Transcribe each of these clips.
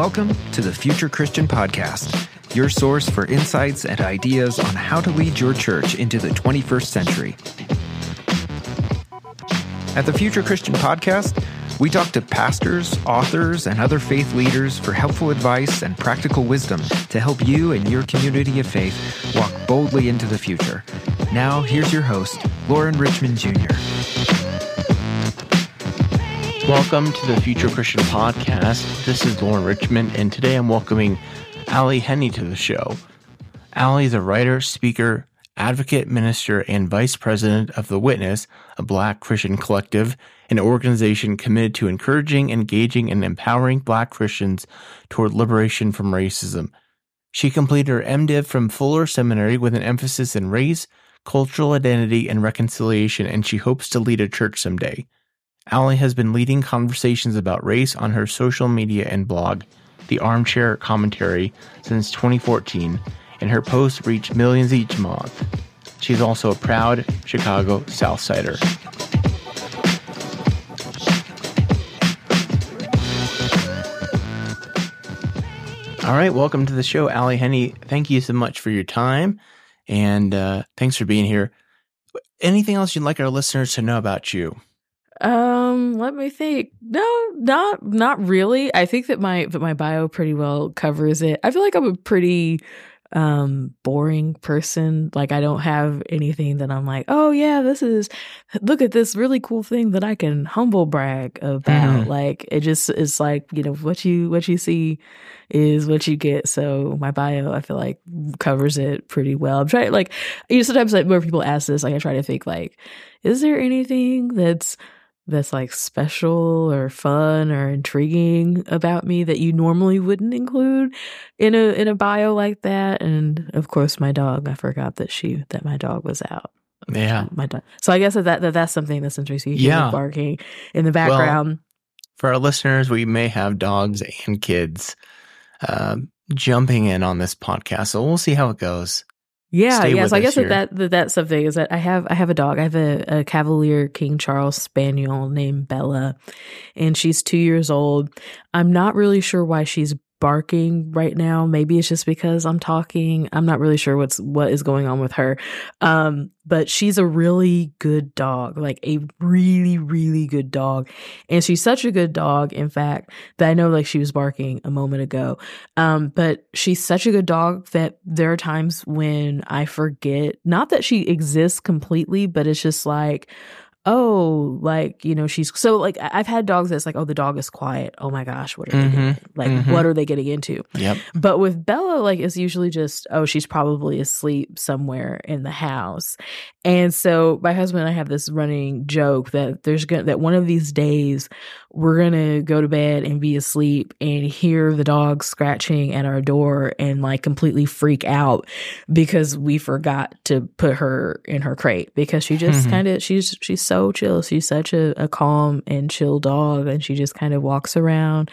Welcome to the Future Christian Podcast, your source for insights and ideas on how to lead your church into the 21st century. At the Future Christian Podcast, we talk to pastors, authors, and other faith leaders for helpful advice and practical wisdom to help you and your community of faith walk boldly into the future. Now, here's your host, Lauren Richmond Jr. Welcome to the Future Christian Podcast. This is Lauren Richmond, and today I'm welcoming Ally Henny to the show. Ally is a writer, speaker, advocate, minister, and vice president of The Witness, a black Christian collective, an organization committed to encouraging, engaging, and empowering black Christians toward liberation from racism. She completed her MDiv from Fuller Seminary with an emphasis in race, cultural identity, and reconciliation, and she hopes to lead a church someday. Ally has been leading conversations about race on her social media and blog, The Armchair Commentary, since 2014, and her posts reach millions each month. She's also a proud Chicago Southsider. All right, welcome to the show, Ally Henny. Thank you so much for your time, and uh, thanks for being here. Anything else you'd like our listeners to know about you? Um, let me think. No, not not really. I think that my that my bio pretty well covers it. I feel like I'm a pretty um boring person. Like I don't have anything that I'm like, "Oh yeah, this is look at this really cool thing that I can humble brag about." Mm. Like it just is like, you know, what you what you see is what you get. So my bio, I feel like covers it pretty well. I'm trying like you know sometimes like where people ask this, like I try to think like, is there anything that's that's like special or fun or intriguing about me that you normally wouldn't include in a in a bio like that? And of course my dog i forgot that she that my dog was out. Yeah. My dog so i guess that, that that's something that's interesting you yeah. barking in the background. well, for our listeners we may have dogs and kids uh, jumping in on this podcast so we'll see how it goes yeah, yeah. So I guess that, that, that that's something is that I have I have a dog. I have a, a Cavalier King Charles Spaniel named Bella, and she's two years old. I'm not really sure why she's barking right now. Maybe it's just because I'm talking. I'm not really sure what's what is going on with her. Um, but she's a really good dog, like a really, really good dog. And she's such a good dog, in fact, that I know like she was barking a moment ago. Um, but she's such a good dog that there are times when I forget, not that she exists completely, but it's just like, oh, like, you know, she's so like I've had dogs that's like, oh, the dog is quiet. Oh my gosh, what are mm-hmm. they doing? Like, mm-hmm. what are they getting into? Yep. But with Bella, like, it's usually just, oh, she's probably asleep somewhere in the house. And so my husband and I have this running joke that there's gonna that one of these days we're gonna go to bed and be asleep and hear the dog scratching at our door and like completely freak out because we forgot to put her in her crate because she just mm-hmm. kind of she's she's so chill. She's such a, a calm and chill dog, and she just kind of walks around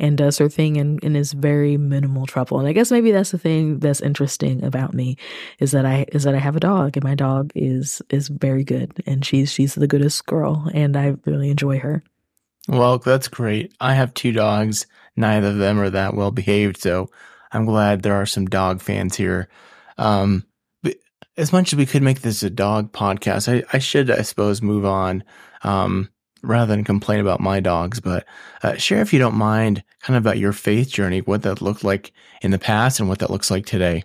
and does her thing and, and is very minimal trouble. And I guess maybe that's the thing that's interesting about me is that I is that I have a dog, and my dog is is very good, and she's she's the goodest girl, and I really enjoy her. Well, that's great. I have two dogs. Neither of them are that well behaved, so I'm glad there are some dog fans here. Um, as much as we could make this a dog podcast, I, I should, I suppose, move on um, rather than complain about my dogs. But uh, share, if you don't mind, kind of about your faith journey, what that looked like in the past and what that looks like today.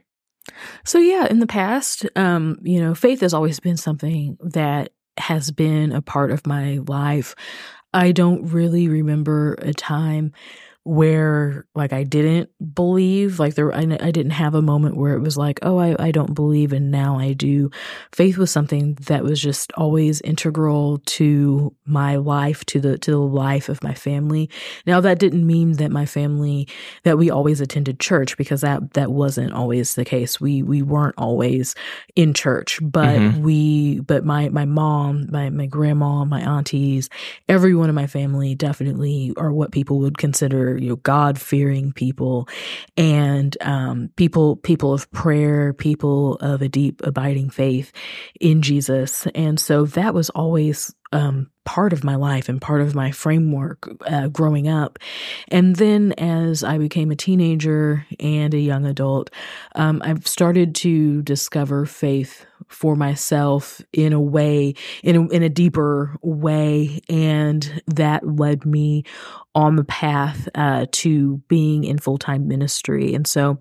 So, yeah, in the past, um, you know, faith has always been something that has been a part of my life. I don't really remember a time where like I didn't believe, like there, I, I didn't have a moment where it was like, oh, I, I don't believe and now I do. Faith was something that was just always integral to my life, to the, to the life of my family. Now that didn't mean that my family, that we always attended church because that, that wasn't always the case. We, we weren't always in church, but mm-hmm. we, but my, my mom, my, my grandma, my aunties, everyone in my family definitely are what people would consider you know God fearing people and um, people people of prayer, people of a deep abiding faith in Jesus, and so that was always um, part of my life and part of my framework uh, growing up. And then as I became a teenager and a young adult, um, I've started to discover faith for myself in a way, in a, in a deeper way. And that led me on the path uh, to being in full time ministry. And so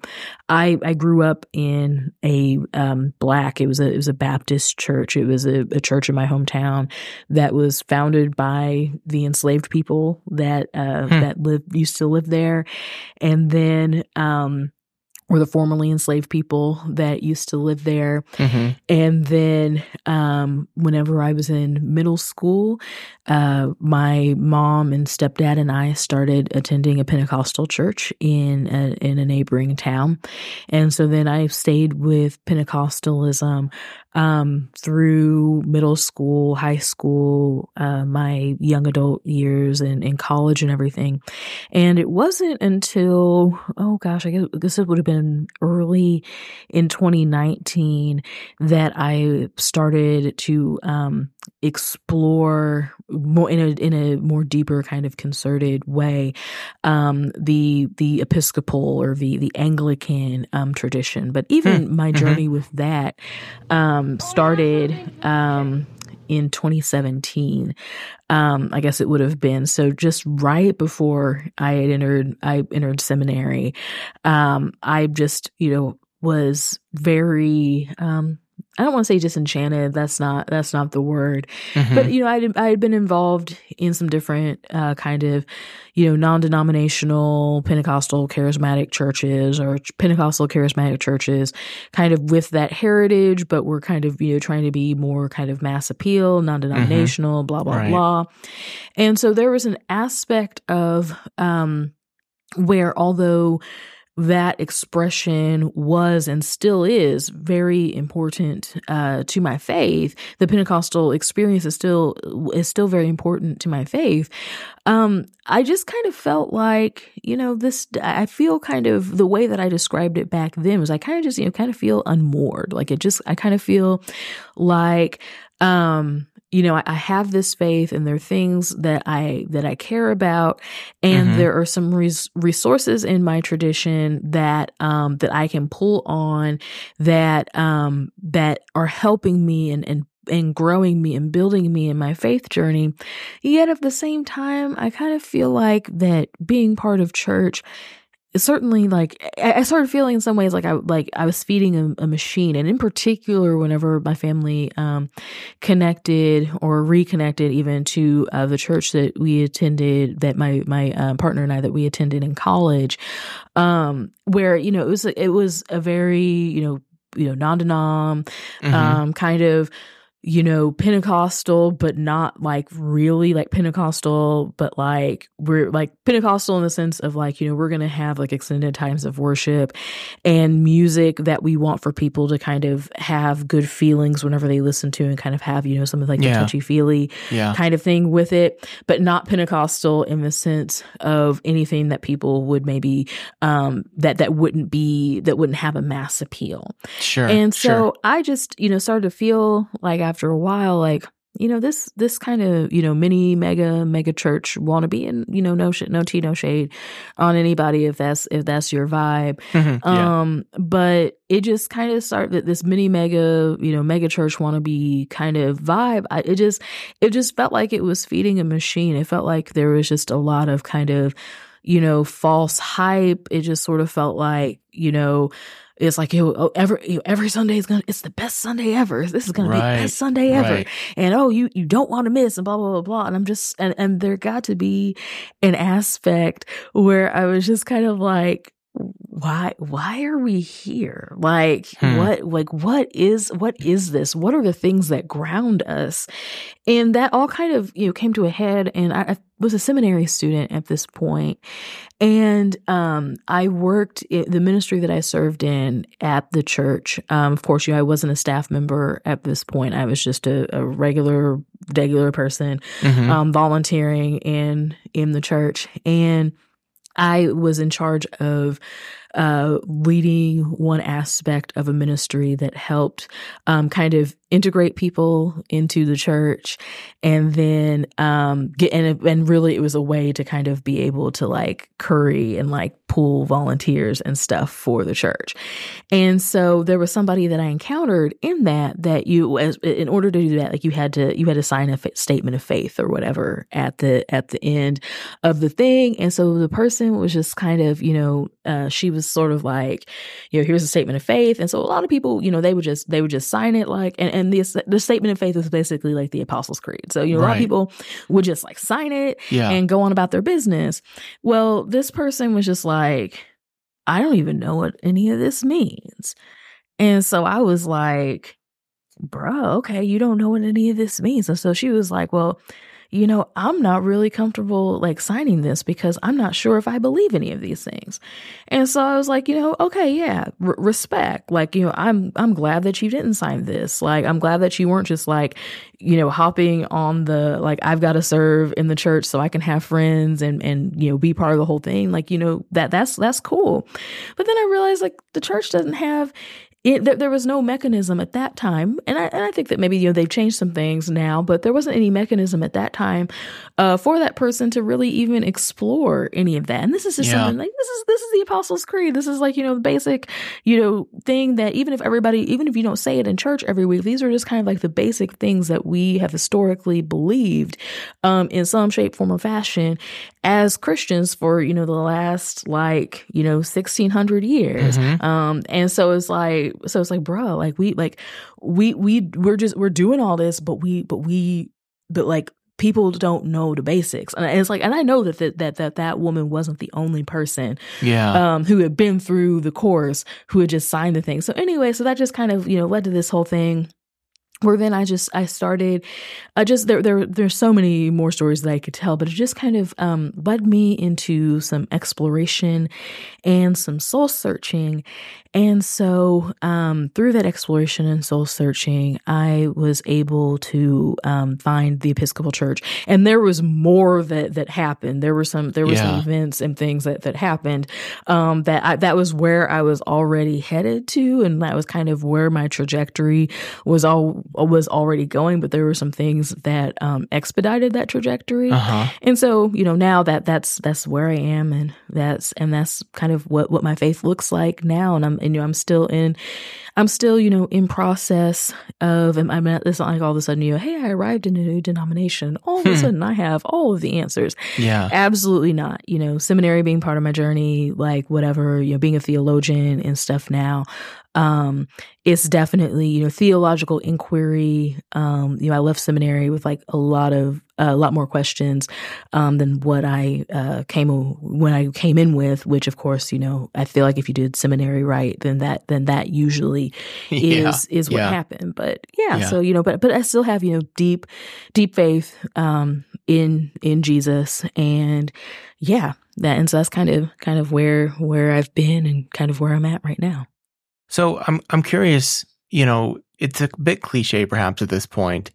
I, I grew up in a um, black, it was a, it was a Baptist church. It was a, a church in my hometown that was founded by the enslaved people that uh, hmm. that lived used to live there, and then um, or the formerly enslaved people that used to live there. Mm-hmm. And then, um, whenever I was in middle school, uh, my mom and stepdad and I started attending a Pentecostal church in a, in a neighboring town. And so then I stayed with Pentecostalism um, through middle school, high school, uh, my young adult years, and in college and everything. And it wasn't until, oh gosh, I guess, it would have been early in 2019 that I started to um, explore more in a in a more deeper kind of concerted way um, the the Episcopal or the the Anglican um, tradition. But even mm. my mm-hmm. journey mm-hmm. with that um, started um, in 2017. Um, I guess it would have been so just right before I had entered I entered seminary. Um, I just you know was very um, I don't want to say disenchanted. That's not that's not the word. Mm-hmm. But you know, I I had been involved in some different uh, kind of you know non-denominational Pentecostal charismatic churches or Pentecostal charismatic churches, kind of with that heritage, but we're kind of you know trying to be more kind of mass appeal, non-denominational, mm-hmm. blah blah right. blah. And so there was an aspect of um, where although that expression was and still is very important uh, to my faith. The Pentecostal experience is still is still very important to my faith. Um, I just kind of felt like you know this. I feel kind of the way that I described it back then was I kind of just you know kind of feel unmoored. Like it just I kind of feel like um you know, I, have this faith and there are things that I, that I care about. And mm-hmm. there are some res- resources in my tradition that, um, that I can pull on that, um, that are helping me and, and and growing me and building me in my faith journey. Yet at the same time, I kind of feel like that being part of church certainly like I started feeling in some ways like I like I was feeding a, a machine, and in particular, whenever my family um, connected or reconnected even to uh, the church that we attended, that my my uh, partner and I that we attended in college, um, where you know it was it was a very you know you know non denom mm-hmm. um, kind of you know, Pentecostal, but not like really like Pentecostal, but like we're like Pentecostal in the sense of like, you know, we're going to have like extended times of worship and music that we want for people to kind of have good feelings whenever they listen to and kind of have, you know, something like yeah. the touchy feely yeah. kind of thing with it, but not Pentecostal in the sense of anything that people would maybe, um, that, that wouldn't be, that wouldn't have a mass appeal. Sure. And so sure. I just, you know, started to feel like I after a while, like, you know, this this kind of, you know, mini mega mega church wannabe and, you know, no shit, no tea, no shade on anybody if that's if that's your vibe. Mm-hmm, yeah. Um, but it just kind of started that this mini mega, you know, mega church wannabe kind of vibe. I, it just it just felt like it was feeding a machine. It felt like there was just a lot of kind of, you know, false hype. It just sort of felt like, you know, it's like you know, oh, every you know, every Sunday is gonna it's the best Sunday ever. This is gonna right. be the best Sunday ever. Right. And oh, you you don't want to miss and blah blah blah blah. And I'm just and and there got to be an aspect where I was just kind of like why why are we here? Like hmm. what like what is what is this? What are the things that ground us? And that all kind of you know came to a head and i, I was a seminary student at this point and um, i worked the ministry that i served in at the church um, of course you know, i wasn't a staff member at this point. I was just a, a regular regular person mm-hmm. um, volunteering in in the church. And I was in charge of uh, leading one aspect of a ministry that helped um, kind of integrate people into the church and then um get and, and really it was a way to kind of be able to like curry and like pool volunteers and stuff for the church. And so there was somebody that i encountered in that that you as in order to do that like you had to you had to sign a f- statement of faith or whatever at the at the end of the thing. And so the person was just kind of you know uh, she was sort of like you know here's a statement of faith and so a lot of people you know they would just they would just sign it like and, and the the statement of faith is basically like the Apostles' Creed. So you know, a lot of people would just like sign it Yeah. and go on about their business. Well, this person was just like, I don't even know what any of this means. And so I was like, bro, okay, you don't know what any of this means. And so she was like, well, you know, I'm not really comfortable like signing this because I'm not sure if I believe any of these things. And so I was like, you know, okay, yeah, r- respect. Like, you know, I'm I'm glad that you didn't sign this. Like, I'm glad that you weren't just like, you know, hopping on the like I've got to serve in the church so I can have friends and and you know be part of the whole thing. Like, you know, that that's that's cool. But then I realized like the church doesn't have it, there, there was no mechanism at that time, and I, and I think that maybe you know they've changed some things now, but there wasn't any mechanism at that time uh, for that person to really even explore any of that. And this is just Yeah. something like this is this is the Apostles' Creed. This is like you know the basic you know thing that even if everybody even if you don't say it in church every week, these are just kind of like the basic things that we have historically believed um, in some shape, form, or fashion as Christians for you know the last like you know sixteen hundred years. Mhm. Um, and so it's like, so it's like, bro, like we, like we, we, we're just, we're doing all this, but we, but we, but like people don't know the basics. And it's like, and I know that, that, that, that, that woman wasn't the only person, Yeah. um, who had been through the course, who had just signed the thing. So anyway, so that just kind of, you know, led to this whole thing where then I just I started I just there there there's so many more stories that I could tell, but it just kind of um led me into some exploration and some soul searching. And so um through that exploration and soul searching, I was able to um find the Episcopal Church. And there was more that that happened. There were some there were some events and things that that happened um that I, that was where I was already headed to and that was kind of where my trajectory was all was already going but there were some things that um expedited that trajectory Uh huh. and so you know now that that's that's where I am and that's and that's kind of what what my faith looks like now and I'm and, you know I'm still in I'm still you know in process of and I'm not it's not like all of a sudden you know hey I arrived in a new denomination all of a Hmm. sudden I have all of the answers Yeah. Absolutely not. You know, seminary being part of my journey, like whatever, you know, being a theologian and stuff now. Um, it's definitely, you know, theological inquiry. Um, you know, I left seminary with like a lot of a lot more questions um than what I uh came when I came in with, which of course, you know, I feel like if you did seminary right, then that then that usually Yeah. is is what Yeah. happened. But yeah, Yeah. so you know, but but I still have you know deep deep faith um in in Jesus and yeah that and so that's kind of kind of where where I've been and kind of where I'm at right now. So I'm I'm curious. You know, it's a bit cliche, perhaps at this point,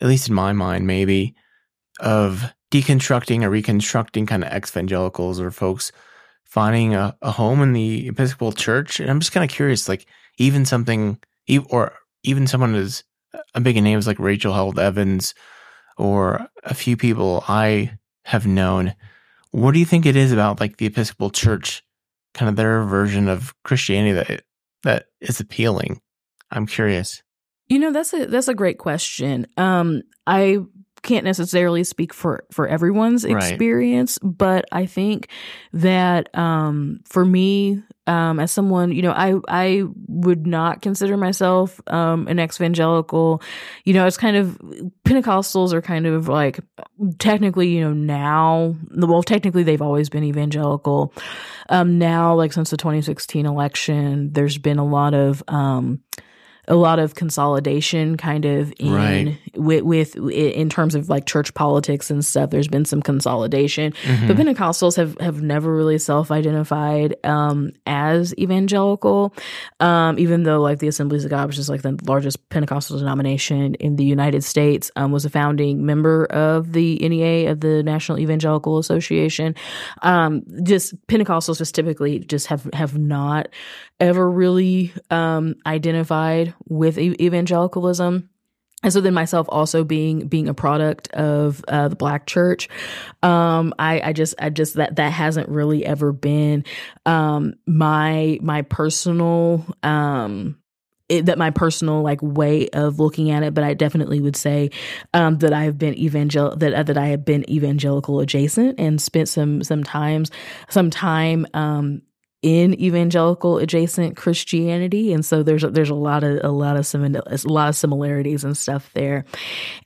at least in my mind, maybe, of deconstructing or reconstructing kind of evangelicals or folks finding a, a home in the Episcopal Church. And I'm just kind of curious, like even something, or even someone as a big a name as like Rachel Held Evans, or a few people I have known. What do you think it is about like the Episcopal Church, kind of their version of Christianity that that is appealing? I'm curious. You know, that's a that's a great question. Um I can't necessarily speak for for everyone's Right. experience, but I think that um for me um as someone, you know, I I would not consider myself um an evangelical. You know, it's kind of Pentecostals are kind of like technically, you know, now well technically they've always been evangelical. Um now like since the 2016 election, there's been a lot of um a lot of consolidation kind of in Right. with, with in terms of like church politics and stuff. There's been some consolidation, but Pentecostals have have never really self identified um, as evangelical, um, even though like the Assemblies of God, which is like the largest Pentecostal denomination in the United States, um, was a founding member of the NEA of the National Evangelical Association. Um, just Pentecostals just typically just have have not ever really um, identified with evangelicalism. And so then myself also being being a product of uh, the black church, um, I, I just I just that that hasn't really ever been um, my my personal um, it, that my personal like way of looking at it, but I definitely would say um, that I have been evangel that uh, that I have been evangelical adjacent and spent some some times some time um, in evangelical adjacent Christianity, and so there's there's a lot of a lot of some a lot of similarities and stuff there,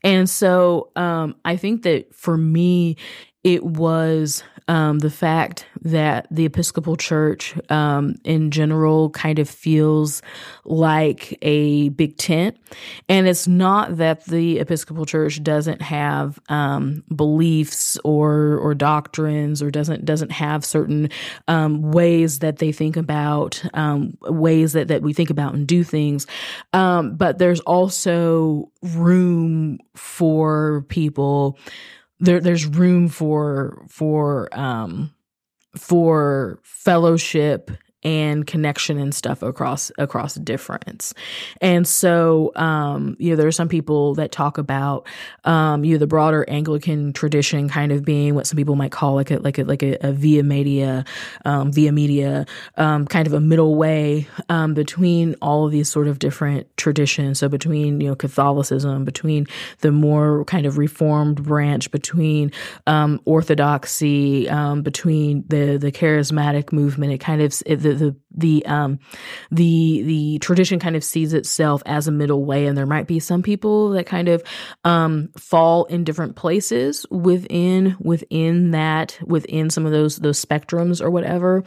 and so um, I think that for me it was um, the fact that the Episcopal Church um, in general kind of feels like a big tent. And it's not that the Episcopal Church doesn't have um, beliefs or or doctrines or doesn't doesn't have certain um, ways that they think about um, ways that, that we think about and do things. Um, but there's also room for people there there's room for for um for fellowship and connection and stuff across across difference. And so um you know there are some people that talk about um you know the broader Anglican tradition kind of being what some people might call like a like a like a, a via media um via media um kind of a middle way um between all of these sort of different traditions so between you know Catholicism between the more kind of reformed branch between um orthodoxy um between the the charismatic movement it kind of it, the the um the the tradition kind of sees itself as a middle way and there might be some people that kind of um fall in different places within within that within some of those those spectrums or whatever.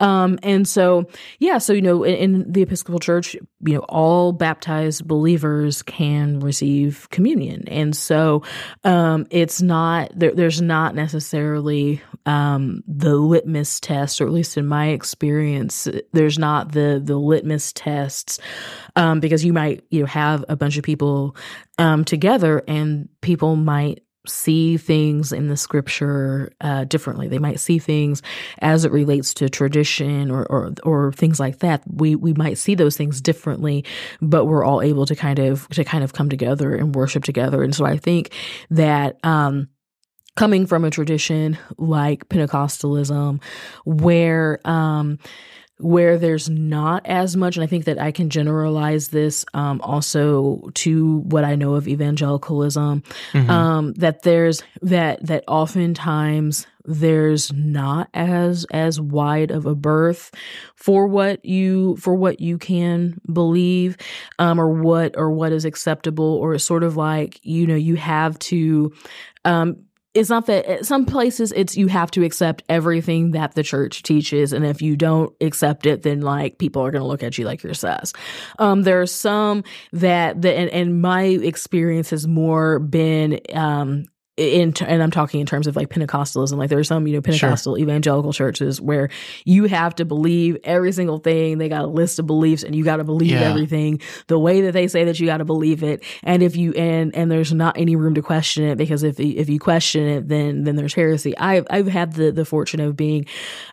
Um and so yeah so you know in, in the episcopal church you know all baptized believers can receive communion. And so um it's not there, there's not necessarily um the litmus test or at least in my experience there's not the the litmus tests um because you might you know have a bunch of people um together and people might see things in the scripture uh, differently. They might see things as it relates to tradition or, or or things like that. We we might see those things differently, but we're all able to kind of to kind of come together and worship together. And so I think that um, coming from a tradition like Pentecostalism, where um, where there's not as much, and I think that I can generalize this um, also to what I know of evangelicalism, Mhm. um, that there's that that oftentimes there's not as as wide of a berth for what you for what you can believe um, or what or what is acceptable or it's sort of like you know you have to um, it's not that at some places it's you have to accept everything that the church teaches and if you don't accept it then like people are going to look at you like you're sus. Um there are some that the and, and my experience has more been um in and I'm talking in terms of like Pentecostalism. Like there are some, you know, Pentecostal evangelical churches where you have to believe every single thing. They got a list of beliefs, and you got to believe Yeah. everything the way that they say that you got to believe it. And if you and and there's not any room to question it because if if you question it, then then there's heresy. I've I've had the the fortune of being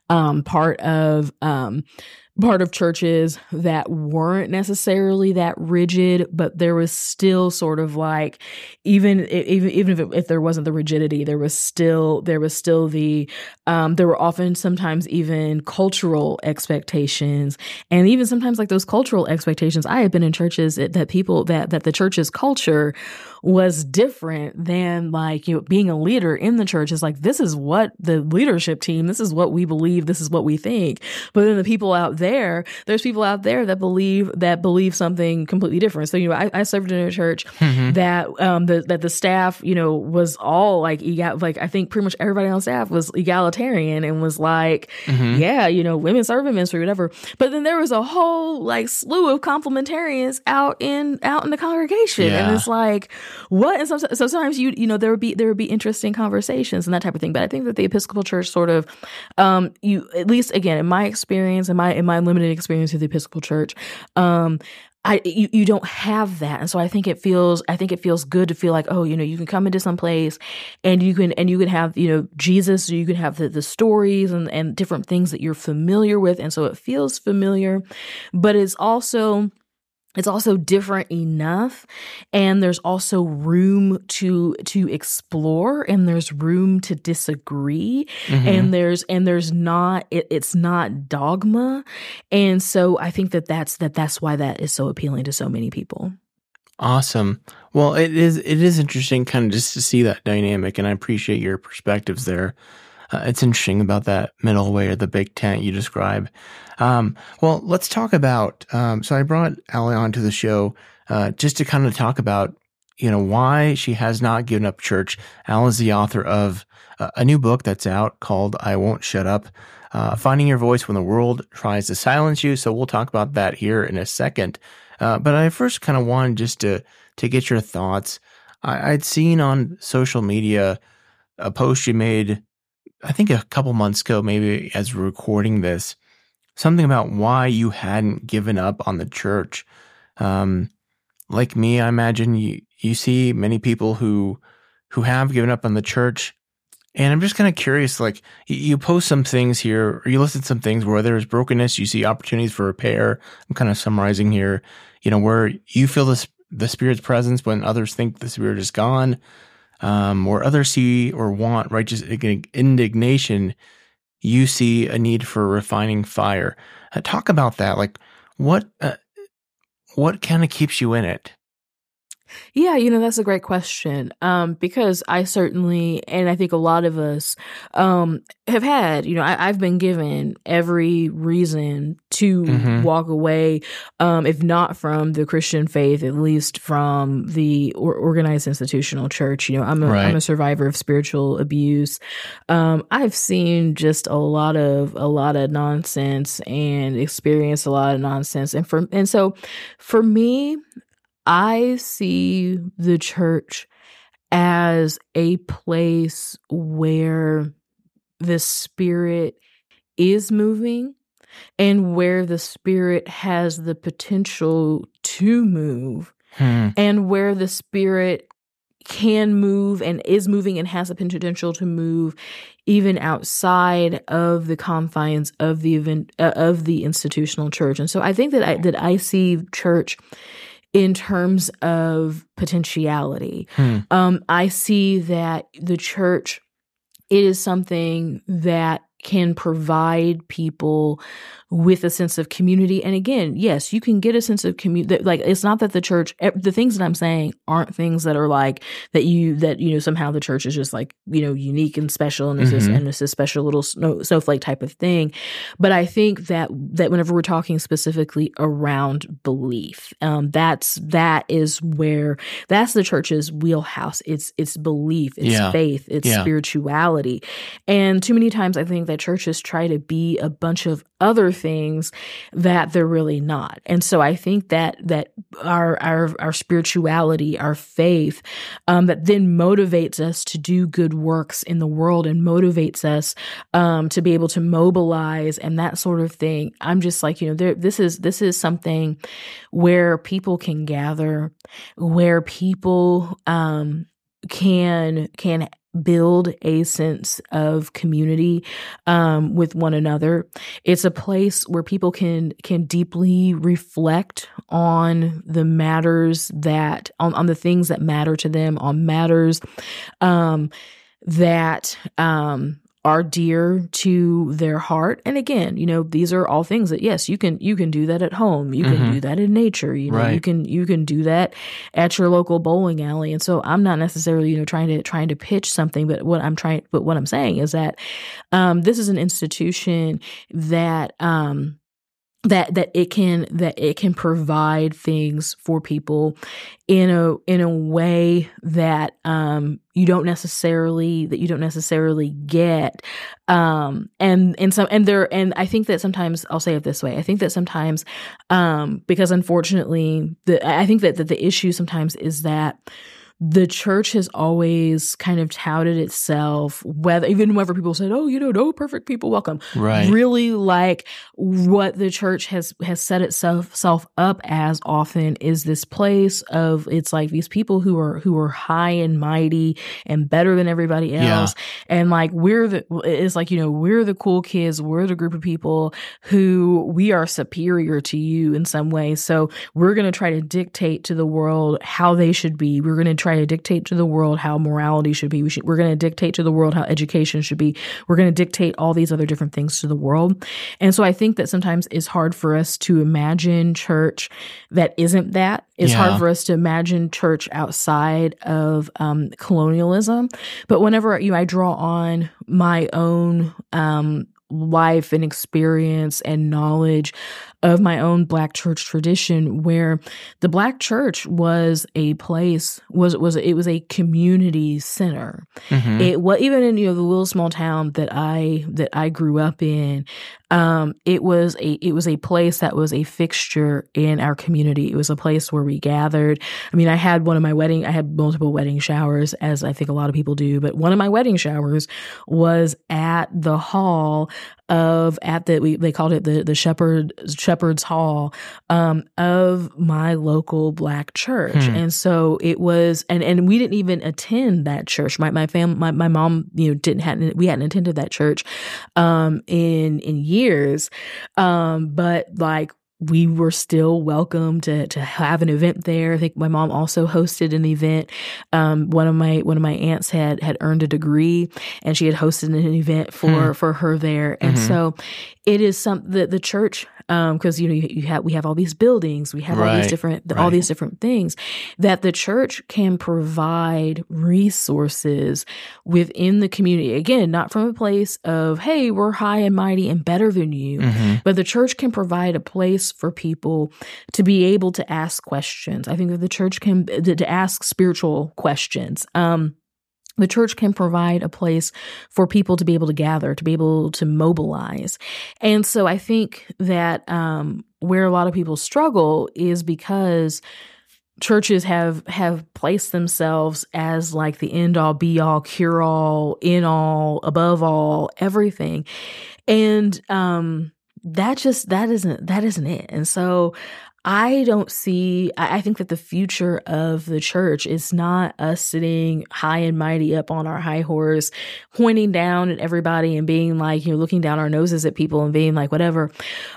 um part of um part of churches that weren't necessarily that rigid, but there was still sort of like even even even if, it, if there wasn't the rigidity, there was still there was still the um, there were often sometimes even cultural expectations, and even sometimes like those cultural expectations. I have been in churches that, that people that that the church's culture was different than like, you know, being a leader in the church is like, this is what the leadership team, this is what we believe, this is what we think. But then the people out there, there's people out there that believe, that believe something completely different. So, you know, I, I served in a church mm-hmm. that, um, the, that the staff, you know, was all like, egal, like, I think pretty much everybody on staff was egalitarian and was like, mm-hmm. yeah, you know, women serve in ministry, whatever. But then there was a whole like slew of complementarians out in, out in the congregation. Yeah. And it's like, what? And so, so sometimes you, you know, there would be, there would be interesting conversations and that type of thing. But I think that the Episcopal Church sort of, um, you, at least again, in my experience, in my, in my limited experience with the Episcopal Church, um, I you, you don't have that. And so I think it feels I think it feels good to feel like, oh, you know, you can come into some place and you can and you can have, you know, Jesus, you can have the, the stories and, and different things that you're familiar with. And so it feels familiar, but it's also it's also different enough and there's also room to to explore and there's room to disagree mm-hmm. and there's and there's not it, it's not dogma. And so i think that that's that that's why that is so appealing to so many people. Awesome. Well it is it is interesting kind of just to see that dynamic and i appreciate your perspectives there uh, it's interesting about that middle way or the big tent you describe. Um, well, let's talk about. Um, so I brought Ally onto the show uh, just to kind of talk about, you know, why she has not given up church. Al is the author of uh, a new book that's out called "I Won't Shut Up." Uh, finding your voice when the world tries to silence you. So we'll talk about that here in a second. Uh, but I first kind of wanted just to to get your thoughts. I, I'd seen on social media a post you made I think a couple months ago, maybe as we're recording this, something about why you hadn't given up on the church. Um, like me, I imagine you you see many people who who have given up on the church, and I'm just kind of curious. Like you post some things here, or you listed some things where there's brokenness, you see opportunities for repair. I'm kind of summarizing here. You know where you feel this the spirit's presence when others think the spirit is gone um, or others see or want righteous indignation, you see a need for refining fire. Uh, talk about that. Like, what uh, what kind of keeps you in it? Yeah, you know, that's a great question. Um, because I certainly, and I think a lot of us, um, have had, you know, I, have been given every reason to mm-hmm. walk away, um, if not from the Christian faith, at least from the or- organized institutional church. You know, I'm a, right. I'm a survivor of spiritual abuse. Um, I've seen just a lot of, a lot of nonsense and experienced a lot of nonsense. And for, and so for me, I see the church as a place where the spirit is moving and where the spirit has the potential to move hmm. and where the spirit can move and is moving and has the potential to move even outside of the confines of the event uh, of the institutional church and so i think that i that i see church in terms of potentiality. Hmm. Um, I see that the church it is something that can provide people with a sense of community. And again, yes, you can get a sense of community. Like it's not that the church, the things that I'm saying aren't things that are like that you that you know somehow the church is just like you know unique and special and this mm-hmm. is and this is special little snow, snowflake type of thing. But I think that that whenever we're talking specifically around belief, um, that's that is where that's the church's wheelhouse. It's it's belief, it's yeah. faith, it's yeah. spirituality, and too many times I think that churches try to be a bunch of other things that they're really not. And so I think that that our our our spirituality, our faith, um, that then motivates us to do good works in the world and motivates us um, to be able to mobilize and that sort of thing. I'm just like you know, there, this is this is something where people can gather, where people um, can can build a sense of community um, with one another. It's a place where people can can deeply reflect on the matters that on, on the things that matter to them, on matters um, that um, are dear to their heart. And again, you know, these are all things that yes, you can you can do that at home. You can mm-hmm. do that in nature. You know, right. you can you can do that at your local bowling alley. And so I'm not necessarily, you know, trying to trying to pitch something, but what I'm trying but what I'm saying is that um, this is an institution that um, that that it can that it can provide things for people in a in a way that um you don't necessarily that you don't necessarily get um and and some and there and I think that sometimes I'll say it this way I think that sometimes um because unfortunately the I think that that the issue sometimes is that the church has always kind of touted itself, whether even whenever people said, "Oh, you know, no perfect people welcome," right? Really, like what the church has has set itself self up as often is this place of it's like these people who are who are high and mighty and better than everybody else, yeah. and like we're the it's like you know we're the cool kids, we're the group of people who we are superior to you in some way, so we're going to try to dictate to the world how they should be. We're going to try to dictate to the world how morality should be. We should, we're going to dictate to the world how education should be. We're going to dictate all these other different things to the world. And so I think that sometimes it's hard for us to imagine church that isn't that. It's yeah. hard for us to imagine church outside of um, colonialism. But whenever you, I draw on my own um, life and experience and knowledge of my own black church tradition where the black church was a place was was it was a community center. Mm-hmm. it was even in you know the little small town that i that i grew up in um it was a it was a place that was a fixture in our community. It was a place where we gathered. I mean i had one of my wedding i had multiple wedding showers as i think a lot of people do but one of my wedding showers was at the hall of at the we they called it the the shepherd shepherd's hall um, of my local black church. Hmm. and so it was and and we didn't even attend that church. My my fam my, my mom you know didn't hadn't we hadn't attended that church um in in years. Um but like we were still welcome to to have an event there. I think my mom also hosted an event. Um, one of my one of my aunts had had earned a degree, and she had hosted an event for hmm. for her there. And mm-hmm. so, it is something that the church because um, you know you, you, have we have all these buildings, we have right, all these different right. all these different things that the church can provide resources within the community. Again, not from a place of hey we're high and mighty and better than you, mm-hmm. but the church can provide a place for people to be able to ask questions. I think that the church can to ask spiritual questions. Um, the church can provide a place for people to be able to gather, to be able to mobilize. And so I think that um, where a lot of people struggle is because churches have have placed themselves as like the end all be all cure all in all above all everything and um that just that isn't that isn't it and so I don't see, I think that the future of the church is not us sitting high and mighty up on our high horse, pointing down at everybody and being like, you know, looking down our noses at people and being like, whatever.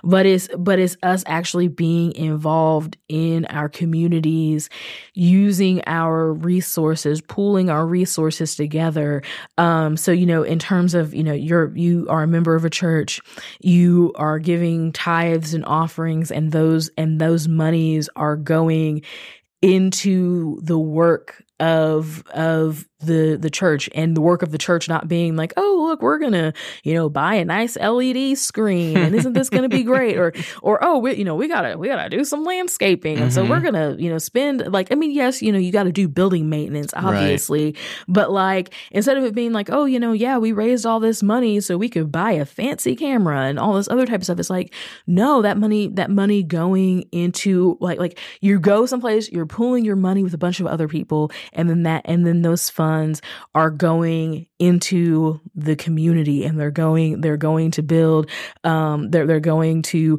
But it's, but it's us actually being involved in our communities, using our resources, pooling our resources together. Um, so, you know, in terms of, you know, you're, you are a member of a church, you are giving tithes and offerings and those, and those those monies are going into the work of of the the church and the work of the church not being like oh look we're gonna you know buy a nice led screen and isn't this gonna be great or or oh we you know we gotta we gotta do some landscaping and mm-hmm. so we're mm-hmm. gonna you know spend like i mean yes you know you gotta do building maintenance obviously right. but like instead of it being like oh you know yeah we raised all this money so we could buy a fancy camera and all this other type of stuff it's like no that money that money going into like like you go someplace you're pooling your money with a bunch of other people and then that and then those funds are going into the community and they're going they're going to build um they're they're going to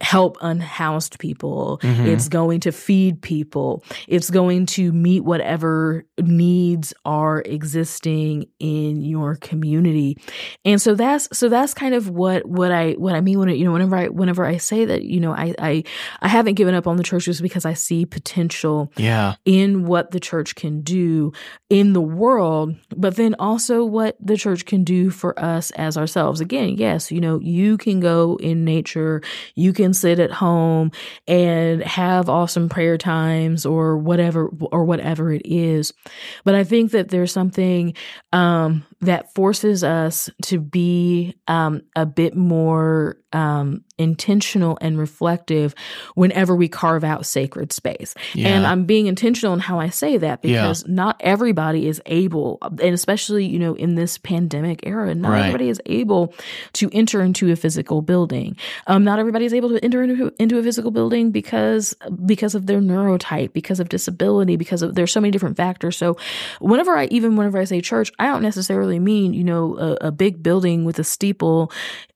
help unhoused people. Mm-hmm. It's going to feed people. It's going to meet whatever needs are existing in your community. And so that's so that's kind of what what I what I mean when you know whenever I whenever I say that you know I I I haven't given up on the church just because I see potential yeah in what the church can do in the world, but then also what the church can do for us as ourselves. Again, yes, you know, you can go in nature, you can sit at home and have awesome prayer times or whatever or whatever it is. But I think that there's something um, that forces us to be um, a bit more um, intentional and reflective whenever we carve out sacred space. Yeah. And I'm being intentional in how I say that because yeah. not everybody is able, and especially, you know, in this pandemic era, not right. everybody is able to enter into a physical building. Um, not everybody is able to enter into, into a physical building because because of their neurotype, because of disability, because of there's so many different factors. So whenever I even whenever I say church, I don't necessarily mean, you know, a, a big building with a steeple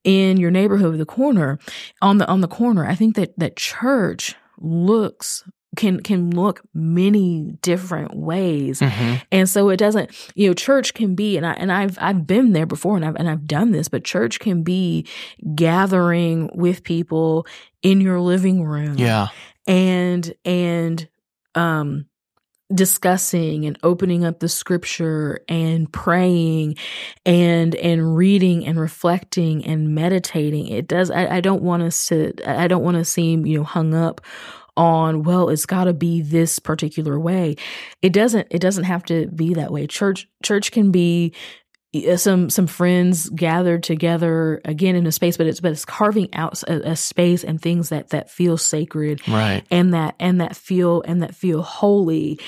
in your neighborhood, the corner on the on the corner. I think that that church looks can can look many different ways mm-hmm. and so it doesn't you know church can be and I and I've I've been there before and I've and I've done this but church can be gathering with people in your living room yeah and and um discussing and opening up the scripture and praying and and reading and reflecting and meditating it does i, I don't want us to i don't want to seem you know hung up on well it's got to be this particular way. It doesn't it doesn't have to be that way. Church church can be some some friends gathered together again in a space but it's but it's carving out a, a, space and things that that feel sacred right. and that and that feel and that feel holy.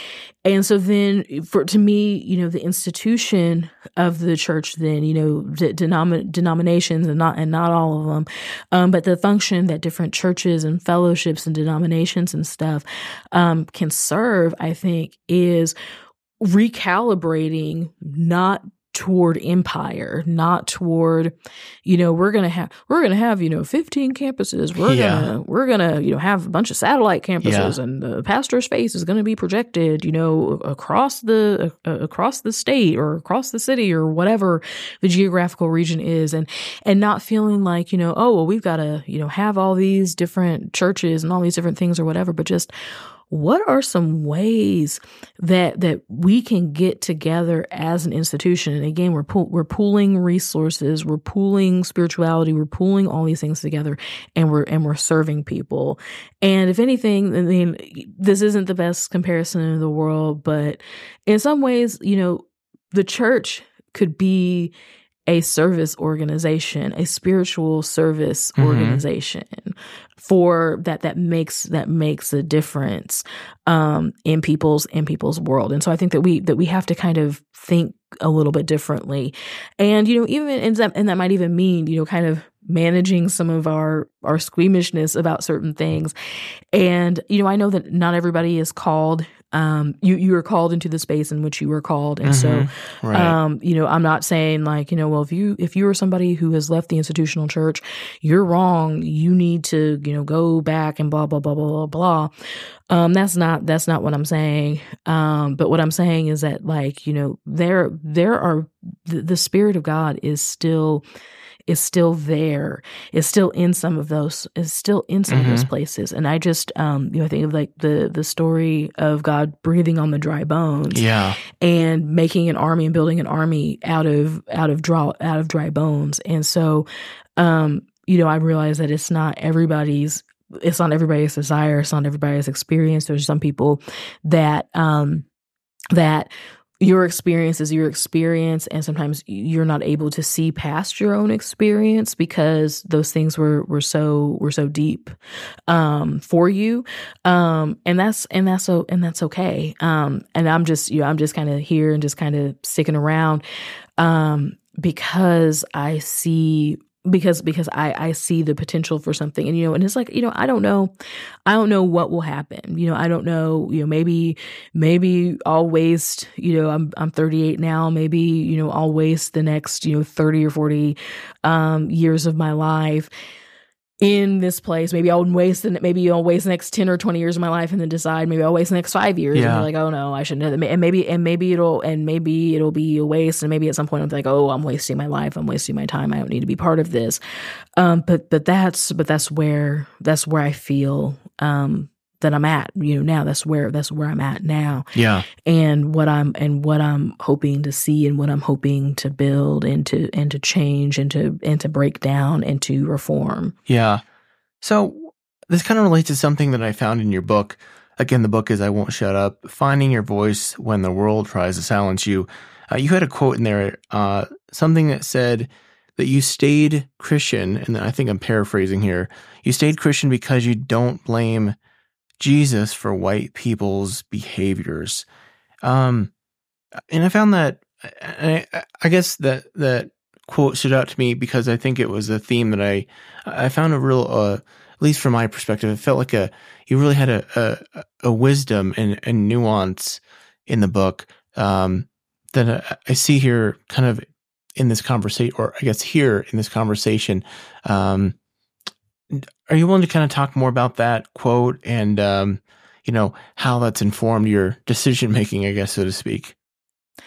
And so then for to me you know the institution of the church then you know de- denom- denominations and not and not all of them um, but the function that different churches and fellowships and denominations and stuff um, can serve i think is recalibrating not toward empire, not toward, you know, we're gonna have we're gonna have you know 15 campuses. We're yeah. gonna we're gonna you know have a bunch of satellite campuses, yeah. and the pastor's face is gonna be projected, you know, across the uh, across the state or across the city or whatever the geographical region is, and and not feeling like you know, oh well, we've got to you know have all these different churches and all these different things or whatever, but just what are some ways that that we can get together as an institution? And again we're pool, we're pooling resources we're pooling spirituality we're pooling all these things together and we're and we're serving people. And if anything i mean this isn't the best comparison in the world but in some ways you know the church could be a service organization, a spiritual service mm-hmm. organization for that that makes that makes a difference um, in people's in people's world. And so I think that we that we have to kind of think a little bit differently. And you know, even and that, and that might even mean, you know, kind of managing some of our our squeamishness about certain things. And you know, I know that not everybody is called um, you you are called into the space in which you were called, and mm-hmm. so right. um, you know I'm not saying like you know well if you if you are somebody who has left the institutional church, you're wrong. You need to you know go back and blah blah blah blah blah blah. Um, that's not that's not what I'm saying. Um, but what I'm saying is that like you know there there are the, the spirit of God is still is still there, is still in some of those, is still in some mm-hmm. of those mm-hmm. places. And I just, um, you know, I think of like the the story of God breathing on the dry bones, yeah, and making an army and building an army out of out of draw out of dry bones. And so, um, you know, I realize that it's not everybody's it's not everybody's desire, it's not everybody's experience. There's some people that um that your experience is your experience and sometimes you're not able to see past your own experience because those things were were so were so deep um, for you um, and that's and that's so and that's okay um, and i'm just you know i'm just kind of here and just kind of sticking around um, because i see because because I I see the potential for something and you. Know and it's like you know I don't know. I don't know what will happen. You know I don't know you know maybe maybe I'll waste you know I'm I'm 38 now. Maybe you know I'll waste the next you know 30 or 40 um years of my life in this place. Maybe I'll waste the maybe I'll waste the next ten or twenty years of my life, and then decide maybe I'll waste the next five years. Yeah. And be like, oh no, I shouldn't. have And maybe and maybe it'll and maybe it'll be a waste. And maybe at some point I'm like, oh, I'm wasting my life. I'm wasting my time. I don't need to be part of this. Um, but but that's but that's where that's where I feel um that I'm at. You know, now that's where that's where I'm at now Yeah. and what I'm and what I'm hoping to see and what I'm hoping to build and to and to change and to and to break down and to reform. Yeah. So this kind of relates to something that I found in your book. Again, the book is I Won't Shut Up Finding Your Voice When the World Tries to Silence You. Uh, you had a quote in there, uh, something that said that you stayed Christian, and I think I'm paraphrasing here. You stayed Christian because you don't blame Jesus for white people's behaviors. Um, and I found that, I, I guess that, that quote stood out to me because I think it was a theme that I, I found a real, uh, at least from my perspective, it felt like a, you really had a, a, a wisdom and, and nuance in the book, um, that I, I see here kind of in this conversation, or I guess here in this conversation. Um, are you willing to kind of talk more about that quote and, um, you know, how that's informed your decision making, I guess, so to speak?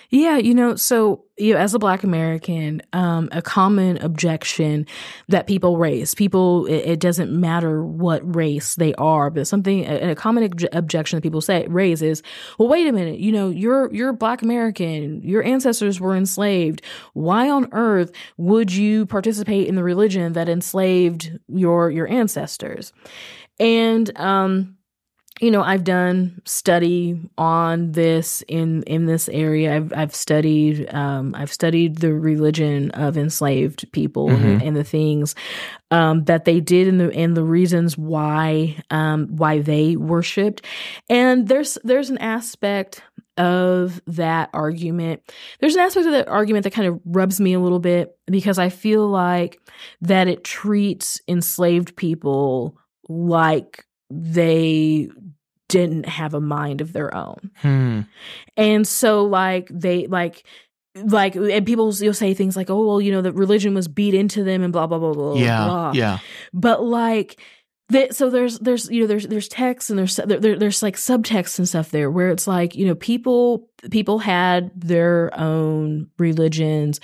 Yeah, you know, so you know, as a Black American, um, a common objection that people raise, people, it, it, doesn't matter what race they are, but something, a, a common obje- objection that people say raise is, well, wait a minute, you know, you're you're Black American, your ancestors were enslaved. Why on earth would you participate in the religion that enslaved your your ancestors? And um, you know i've done study on this in in this area. I've i've studied um, i've studied the religion of enslaved people mm-hmm. and, and, the things um, that they did and the and the reasons why um, why they worshipped and there's there's an aspect of that argument. There's an aspect of that argument that kind of rubs me a little bit because i feel like that it treats enslaved people like they didn't have a mind of their own. Hmm. And so like they like like and people you'll say things like, "Oh, well, you know, the religion was beat into them and blah blah blah blah." Yeah. Blah. Yeah. But like that, so there's there's you know there's there's text and there's there, there's like subtext and stuff there where it's like you know people people had their own religions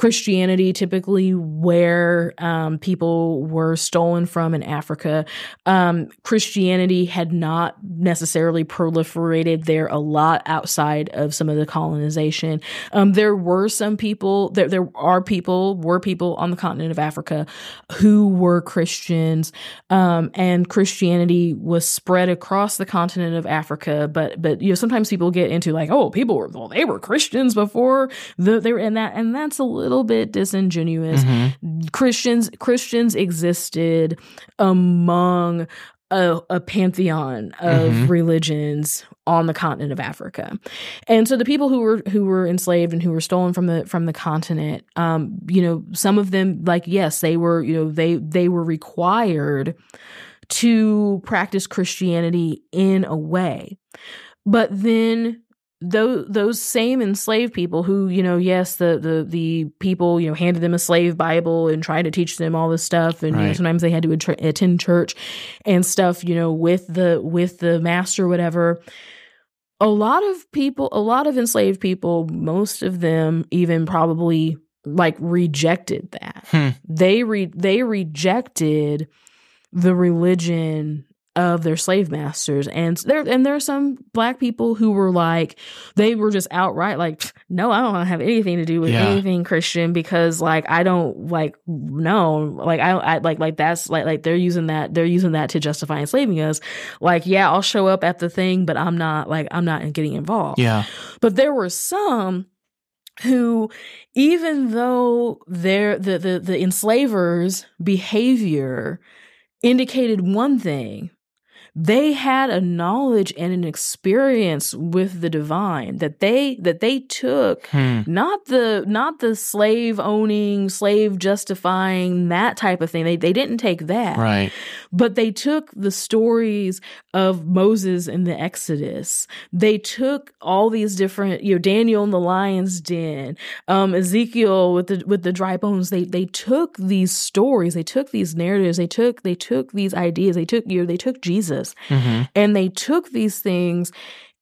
Christianity, typically where um, people were stolen from in Africa. Um, Christianity had not necessarily proliferated there a lot outside of some of the colonization. Um, there were some people, there, there are people, were people on the continent of Africa who were Christians, um, and Christianity was spread across the continent of Africa. But, but, you know, sometimes people get into like, oh, people were, well, they were Christians before the, they were, and that, and that's a little little bit disingenuous. Mm-hmm. Christians Christians existed among a, a pantheon of mm-hmm. religions on the continent of Africa, and so the people who were who were enslaved and who were stolen from the from the continent, um, you know, some of them, like yes, they were, you know, they they were required to practice Christianity in a way, but then those those same enslaved people who you know yes the the the people you know handed them a slave bible and tried to teach them all this stuff and right. you know, sometimes they had to att- attend church and stuff you know with the with the master whatever a lot of people a lot of enslaved people most of them even probably like rejected that hmm. they re- they rejected the religion of their slave masters. And there and there are some black people who were like they were just outright like no I don't want to have anything to do with yeah. anything Christian because like I don't like no like I, I like like that's like like they're using that they're using that to justify enslaving us. Like yeah I'll show up at the thing but I'm not like I'm not getting involved. Yeah. But there were some who even though their the the, the enslavers behavior indicated one thing they had a knowledge and an experience with the divine that they that they took Hmm. not the not the slave owning slave justifying that type of thing they they didn't take that Right. but they took the stories of Moses in the Exodus. They took all these different, you know, Daniel in the lion's den, um, Ezekiel with the with the dry bones. They they took these stories, they took these narratives, they took they took these ideas, they took you know, they took Jesus, hmm and they took these things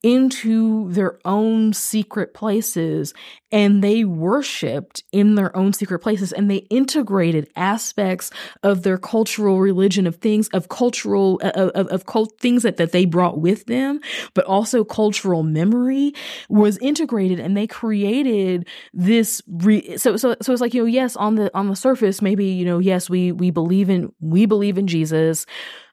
into their own secret places and they worshiped in their own secret places and they integrated aspects of their cultural religion of things of cultural of, of, of cult things that, that they brought with them but also cultural memory was integrated and they created this re- so so so it's like you know yes on the on the surface maybe you know yes we we believe in we believe in Jesus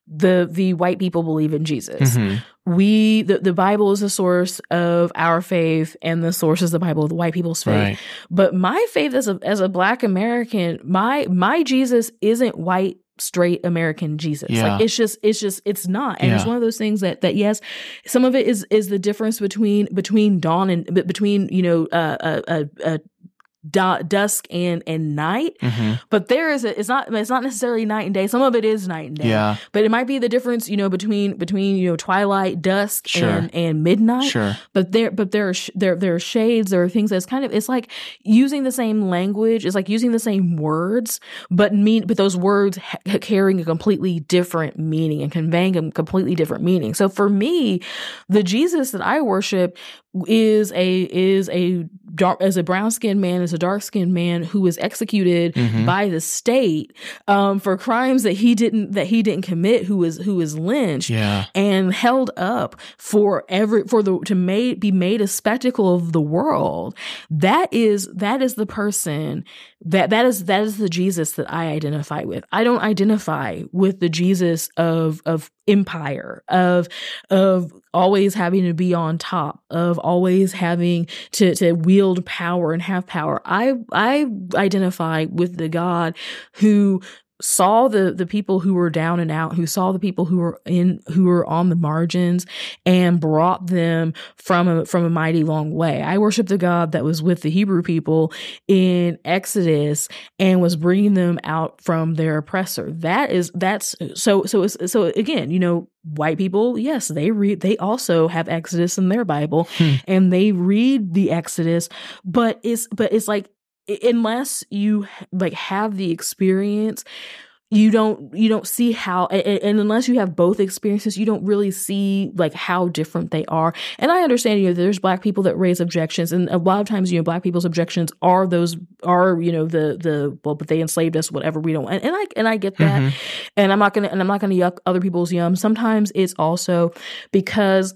the the white people believe in Jesus. Hmm we the, the bible is the source of our faith and the source is the bible of the white people's faith. Right. but my faith as a as a black american my my jesus isn't white straight american jesus. Yeah. like it's just it's just it's not. And it's one of those things that that yes some of it is is the difference between between dawn and between you know uh uh, uh, uh du- dusk and and night hmm but there is a it's not it's not necessarily night and day some of it is night and day Yeah. but it might be the difference you know between between you know twilight dusk Sure. and and midnight Sure. but there but there are sh- there there are shades there are things that's kind of it's like using the same language it's like using the same words but mean but those words ha- carrying a completely different meaning and conveying a completely different meaning so for me the jesus that i worship is a is a dark as a brown skinned man as a dark skinned man who was executed Mhm. by the state um, for crimes that he didn't that he didn't commit who was who was lynched Yeah. and held up for every for the to made be made a spectacle of the world that is that is the person that that is that is the jesus that i identify with i don't identify with the jesus of of empire of of always having to be on top of always having to to wield power and have power. I i identify with the god who saw the the people who were down and out who saw the people who were in who were on the margins and brought them from a from a mighty long way i worship the god that was with the hebrew people in exodus and was bringing them out from their oppressor that is that's so so so again you know white people yes they read they also have exodus in their bible Hmm. and they read the exodus but it's but it's like unless you like have the experience you don't you don't see how a- a- and unless you have both experiences you don't really see like how different they are. And i understand you know there's black people that raise objections and a lot of times you know black people's objections are those are you know the the well but they enslaved us whatever we don't and, and i and i get that. Mhm. and i'm not gonna and i'm not gonna yuck other people's yum. Sometimes it's also because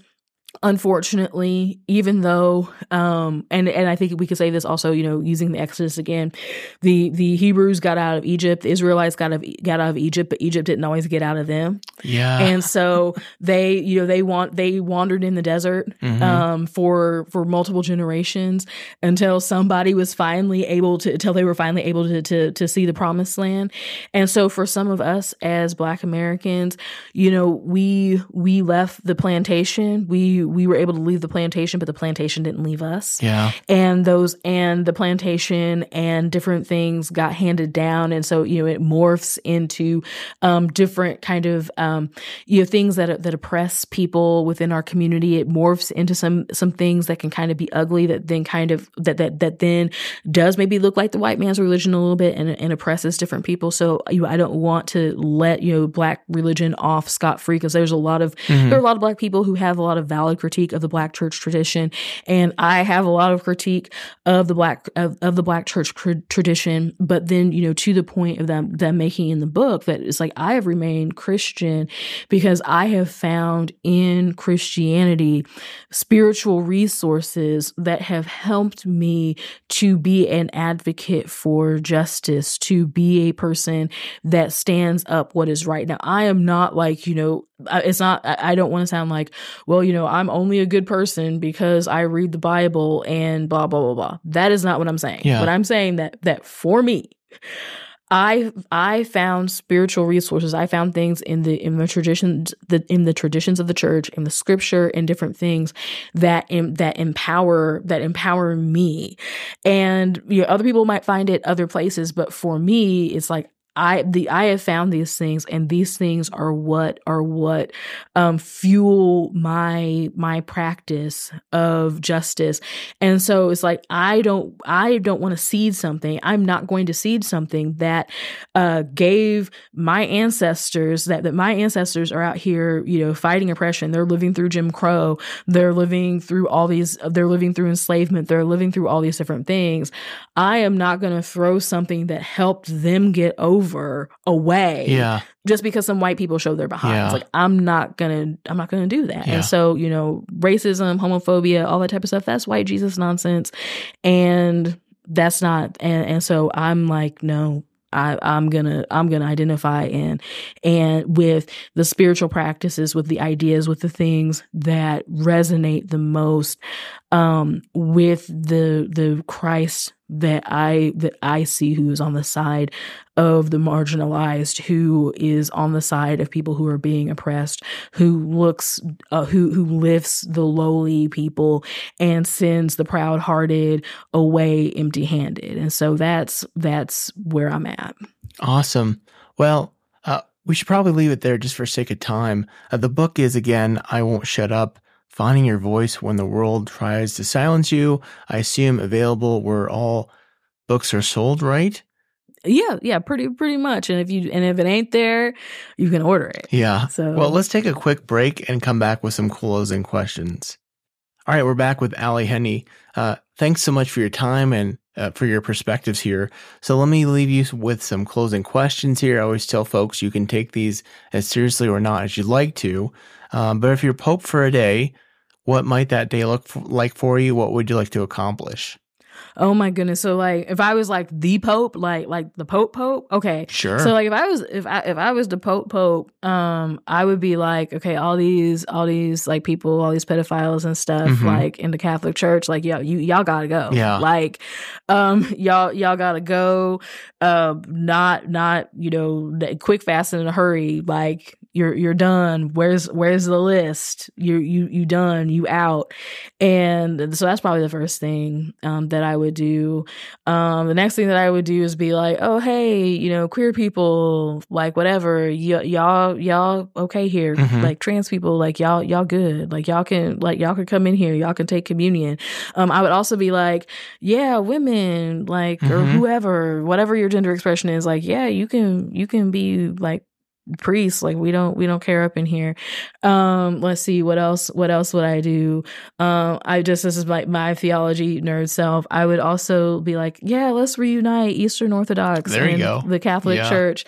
unfortunately even though um and and i think we could say this also you know using the exodus again the the hebrews got out of egypt the israelites got out of got out of egypt but egypt didn't always get out of them Yeah. and so they you know they want they wandered in the desert Mhm. um for for multiple generations until somebody was finally able to until they were finally able to to to see the promised land and so for some of us as black americans you know we we left the plantation we we were able to leave the plantation but the plantation didn't leave us yeah. and those and the plantation and different things got handed down and so you know it morphs into um different kind of um you know things that that oppress people within our community it morphs into some some things that can kind of be ugly that then kind of that that that then does maybe look like the white man's religion a little bit and, and oppresses different people so you know, I don't want to let you know black religion off scot free because there's a lot of Mhm. there are a lot of black people who have a lot of valid critique of the black church tradition and i have a lot of critique of the black of, of the black church cr- tradition but then you know to the point of them them making in the book that it's like i have remained christian because i have found in christianity spiritual resources that have helped me to be an advocate for justice to be a person that stands up what is right. Now i am not like you know it's not i don't want to sound like well you know i'm only a good person because i read the bible and blah blah blah blah that is not what i'm saying Yeah. but i'm saying that that for me I I found spiritual resources. I found things in the in the traditions the in the traditions of the church, in the scripture, and different things that em, that empower that empower me. And you know, other people might find it other places, but for me, it's like I the I have found these things and these things are what are what um fuel my my practice of justice. And so it's like I don't I don't want to cede something. I'm not going to cede something that uh gave my ancestors that that my ancestors are out here, you know, fighting oppression. They're living through Jim Crow. They're living through all these they're living through enslavement. They're living through all these different things. I am not going to throw something that helped them get over over away Yeah. just because some white people show their behinds. Yeah. Like I'm not gonna I'm not gonna do that. Yeah. And so, you know, racism, homophobia, all that type of stuff, that's white Jesus nonsense. And that's not and, and so I'm like, no, I, I'm gonna I'm gonna identify in and with the spiritual practices, with the ideas, with the things that resonate the most um, with the the Christ that I that I see who is on the side of the marginalized, who is on the side of people who are being oppressed, who looks uh, who who lifts the lowly people and sends the proud hearted away empty handed. And so that's that's where I'm at. Awesome. Well, uh, we should probably leave it there just for sake of time. Uh, the book is again, I Won't Shut Up Finding Your Voice When the World Tries to Silence You. I assume available where all books are sold, right? Yeah, yeah, pretty pretty much. And if you and if it ain't there, you can order it. Yeah. So Well, let's take a quick break and come back with some closing questions. All right, we're back with Ally Henny. Uh, thanks so much for your time and uh, for your perspectives here. So let me leave you with some closing questions here. I always tell folks you can take these as seriously or not as you'd like to. Um, but if you're Pope for a day, what might that day look f- like for you? What would you like to accomplish? Oh my goodness. So like if I was like the Pope, like like the Pope Pope, okay. Sure. So like if I was if I if I was the Pope Pope, um, I would be like, okay, all these all these like people, all these pedophiles and stuff, Mhm. like in the Catholic Church, like y'all you y'all gotta go. Yeah. Like um y'all y'all gotta go. Uh not not, you know, quick fast and in a hurry. Like you're you're done. Where's where's the list? You you you done, you out. And so that's probably the first thing um that I would do. Um the next thing that I would do is be like, "Oh, hey, you know, queer people, like whatever, y- y'all y'all okay here. Mhm. Like trans people, like y'all y'all good. Like y'all can like y'all can come in here, y'all can take communion." Um I would also be like, "Yeah, women, like or Mhm. whoever, whatever your gender expression is, like, yeah, you can you can be like priests like we don't we don't care up in here. Um let's see what else what else would i do? Um i just this is my my theology nerd self. I would also be like yeah let's reunite eastern orthodox There you and go. the catholic Yeah. church.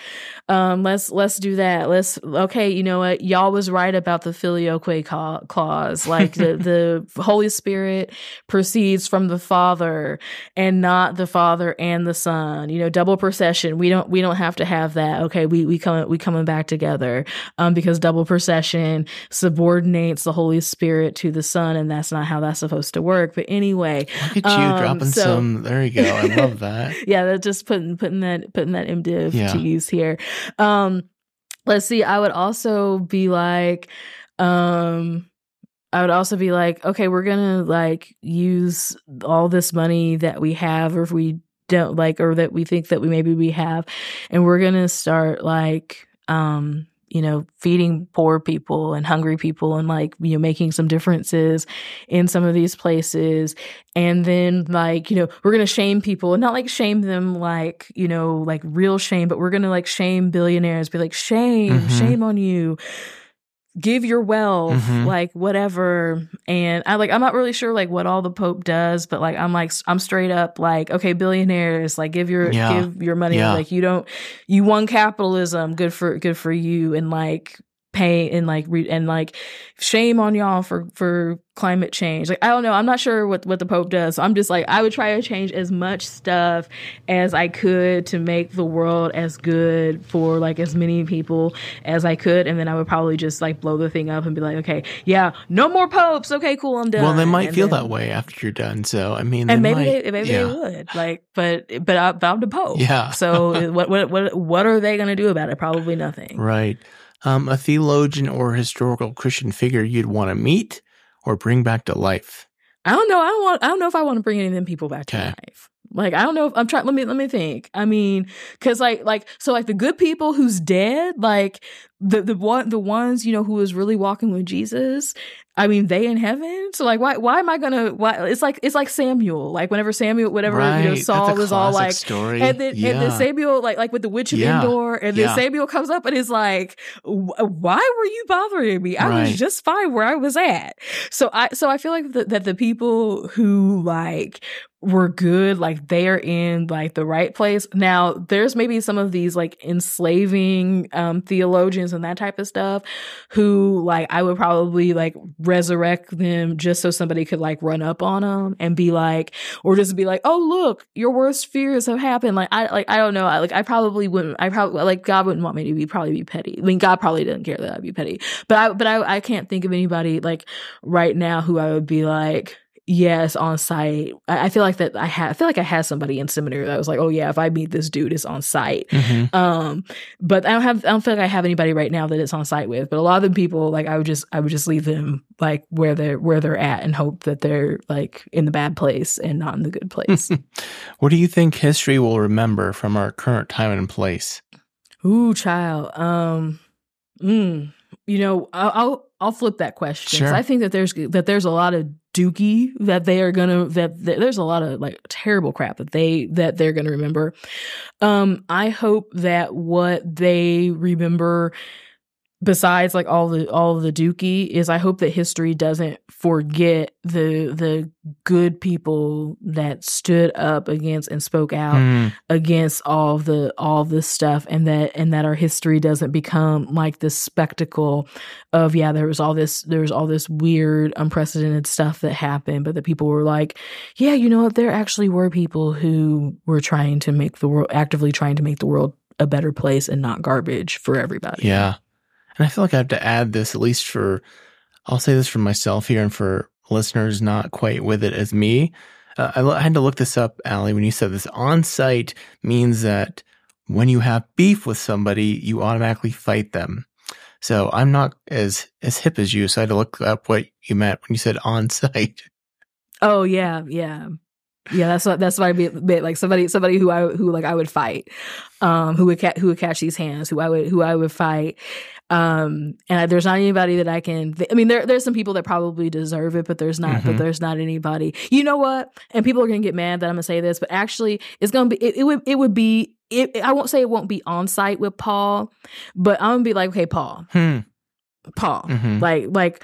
Um let's let's do that. Let's okay you know what? Y'all was right about the filioque clause. Like the the holy spirit proceeds from the father and not the father and the son. You know double procession. We don't we don't have to have that. Okay we we come we coming back together um because double procession subordinates the holy spirit to the son and that's not how that's supposed to work but anyway Look at you um, dropping so- some. There you go. I love that. yeah that's just putting putting that putting that mdiv Yeah. to use here um let's see i would also be like um I would also be like, okay, we're gonna like use all this money that we have, or if we don't like, or that we think that we maybe we have, and we're gonna start like, um, you know, feeding poor people and hungry people, and like, you know, making some differences in some of these places, and then like, you know, we're gonna shame people, and not like shame them like, you know, like real shame, but we're gonna like shame billionaires, be like, shame, Mhm. shame on you give your wealth Mhm. like whatever and i like i'm not really sure like what all the pope does but like i'm like i'm straight up like okay billionaires like give your Yeah. give your money Yeah. like you don't you won capitalism good for good for you and like pain and like re- and like shame on y'all for for climate change. Like i don't know. I'm not sure what what the pope does. So i'm just like i would try to change as much stuff as i could to make the world as good for like as many people as i could. And then i would probably just like blow the thing up and be like okay yeah no more popes. Okay cool. I'm done well they might and feel then, that way after you're done. So i mean and maybe might, they, maybe yeah. they would like but but I, i'm the pope. Yeah. so what what what what are they gonna do about it? Probably nothing. Right um, a theologian or historical christian figure you'd want to meet or bring back to life I don't know. I don't want. I don't know if I want to bring any of them people back to life. Like I don't know. if I'm trying. Let me let me think. I mean, because like like so like the good people who's dead, like the the one the ones you know who was really walking with Jesus. I mean, they in heaven. So like, why why am I gonna? Why it's like it's like Samuel. Like whenever Samuel, whatever right you know, Saul was all like. story And then, yeah. and then Samuel, like, like with the witch of Yeah. Endor, and then Yeah. Samuel comes up and is like, "Why were you bothering me? I Right. was just fine where I was at." So I, so I feel like the, that the people who like were good, like they are in like the right place. Now, there's maybe some of these like enslaving um theologians and that type of stuff who like I would probably like resurrect them just so somebody could like run up on them and be like, or just be like, "Oh, look, your worst fears have happened." Like I like I don't know. I like I probably wouldn't. I probably like God wouldn't want me to be probably be petty. I mean, God probably didn't care that I'd be petty. But I but I I can't think of anybody like right now who I would be like. Yes, on sight. I, I feel like that I had. I feel like I had somebody in seminary that was like, "Oh yeah, if I meet this dude, it's on sight." Mhm. Um, but I don't have. I don't feel like I have anybody right now that it's on sight with. But a lot of the people, like, I would just, I would just leave them like where they're where they're at and hope that they're like in the bad place and not in the good place. what do you think history will remember from our current time and place Ooh, child. Um, mm, you know, I'll I'll, I'll flip that question. Sure. I think that there's that there's a lot of dookie that they are gonna that, that there's a lot of like terrible crap that they that they're gonna remember. Um, I hope that what they remember besides like all the all the dookie is I hope that history doesn't forget the the good people that stood up against and spoke out Hmm. against all the all this stuff and that and that our history doesn't become like this spectacle of yeah there was all this there was all this weird unprecedented stuff that happened but the people were like yeah you know what there actually were people who were trying to make the world actively trying to make the world a better place and not garbage for everybody Yeah. And I feel like I have to add this, at least for, I'll say this for myself here and for listeners not quite with it as me. Uh, I, lo- I had to look this up, Ally, when you said this. On sight means that when you have beef with somebody, you automatically fight them. So I'm not as, as hip as you. So I had to look up what you meant when you said on sight. Oh yeah, yeah, yeah. That's what that's what I mean. meant, Like somebody, somebody who I who like I would fight, um, who would ca- who would catch these hands, who I would who I would fight. Um, and I, there's not anybody that I can. Th- I mean, there there's some people that probably deserve it, but there's not. But Mhm. there's not anybody. You know what? And people are gonna get mad that I'm gonna say this, but actually, it's gonna be. It, it would it would be. It, I won't say it won't be on sight with Paul, but I'm gonna be like, okay, Paul, Hmm. Paul. Mhm. Like, like,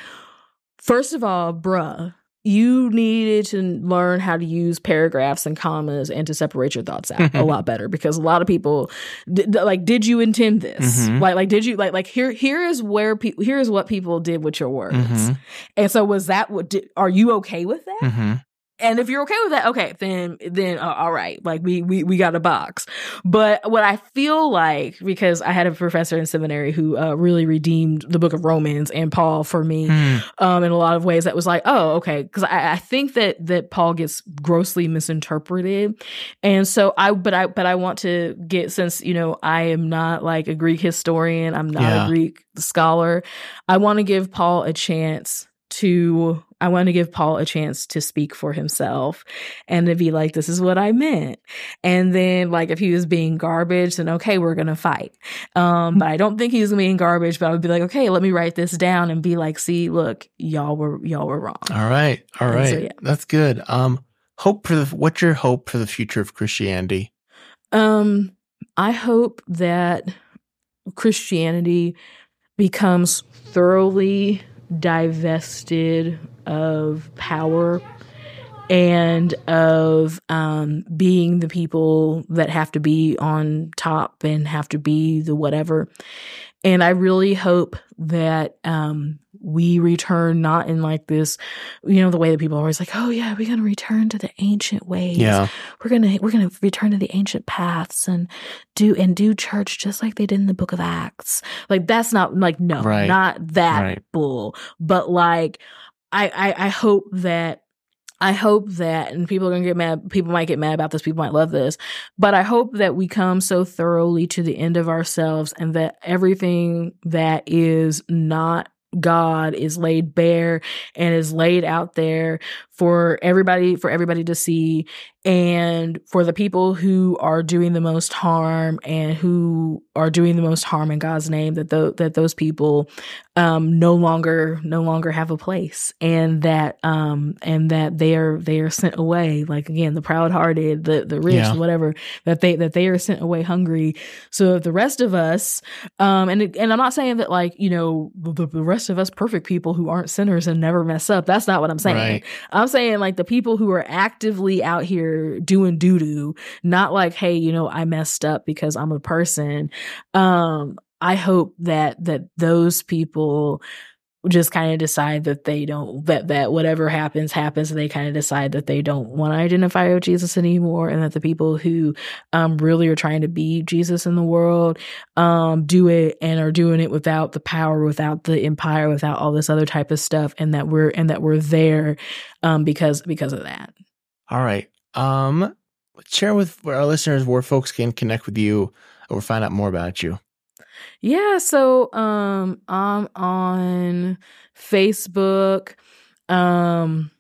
first of all, bruh, you needed to learn how to use paragraphs and commas and to separate your thoughts out a lot better because a lot of people, d- d- like, did you intend this? Mhm. Like, like, did you like, like, here, here is where people, here is what people did with your words. Mhm. And so, was that what? Did, are you okay with that? Mhm. And if you're okay with that, okay, then then uh, all right, like we we we got a box. But what I feel like because I had a professor in seminary who uh, really redeemed the Book of Romans and Paul for me Hmm. um, in a lot of ways. That was like, oh, okay, because I, I think that that Paul gets grossly misinterpreted, and so I but I but I want to get since you know I am not like a Greek historian, I'm not Yeah. a Greek scholar. I want to give Paul a chance to I want to give Paul a chance to speak for himself and to be like, this is what I meant. And then like if he was being garbage, then okay, we're gonna fight. Um, but I don't think he was being garbage, but I would be like, okay, let me write this down and be like, see, look, y'all were y'all were wrong. All right. All right. So, yeah. That's good. Um, hope for the, what's your hope for the future of Christianity? Um, I hope that Christianity becomes thoroughly divested of power and of um, being the people that have to be on top and have to be the whatever. And I really hope that um, we return not in like this, you know, the way that people are always like, oh yeah, we're gonna return to the ancient ways. Yeah. We're gonna we're gonna return to the ancient paths and do and do church just like they did in the book of Acts. Like that's not like no, Right. not that Right. bull. But like I, I I hope that I hope that, and people are gonna get mad. People might get mad about this. People might love this, but I hope that we come so thoroughly to the end of ourselves, and that everything that is not God is laid bare and is laid out there for everybody for everybody to see and for the people who are doing the most harm and who are doing the most harm in God's name that tho- that those people um no longer no longer have a place and that um and that they are they are sent away like again the proud hearted the the rich Yeah. whatever that they that they are sent away hungry so if the rest of us um and and I'm not saying that like you know the, the rest of us perfect people who aren't sinners and never mess up that's not what I'm saying Right. I'm saying like the people who are actively out here doing doo doo, not like, hey, you know, I messed up because I'm a person. Um, I hope that that those people just kind of decide that they don't that that whatever happens happens and they kind of decide that they don't want to identify with Jesus anymore and that the people who um really are trying to be Jesus in the world um do it and are doing it without the power without the empire without all this other type of stuff and that we're and that we're there um because because of that All right. Um, share with our listeners where folks can connect with you or find out more about you. Yeah, so um I'm on Facebook. Um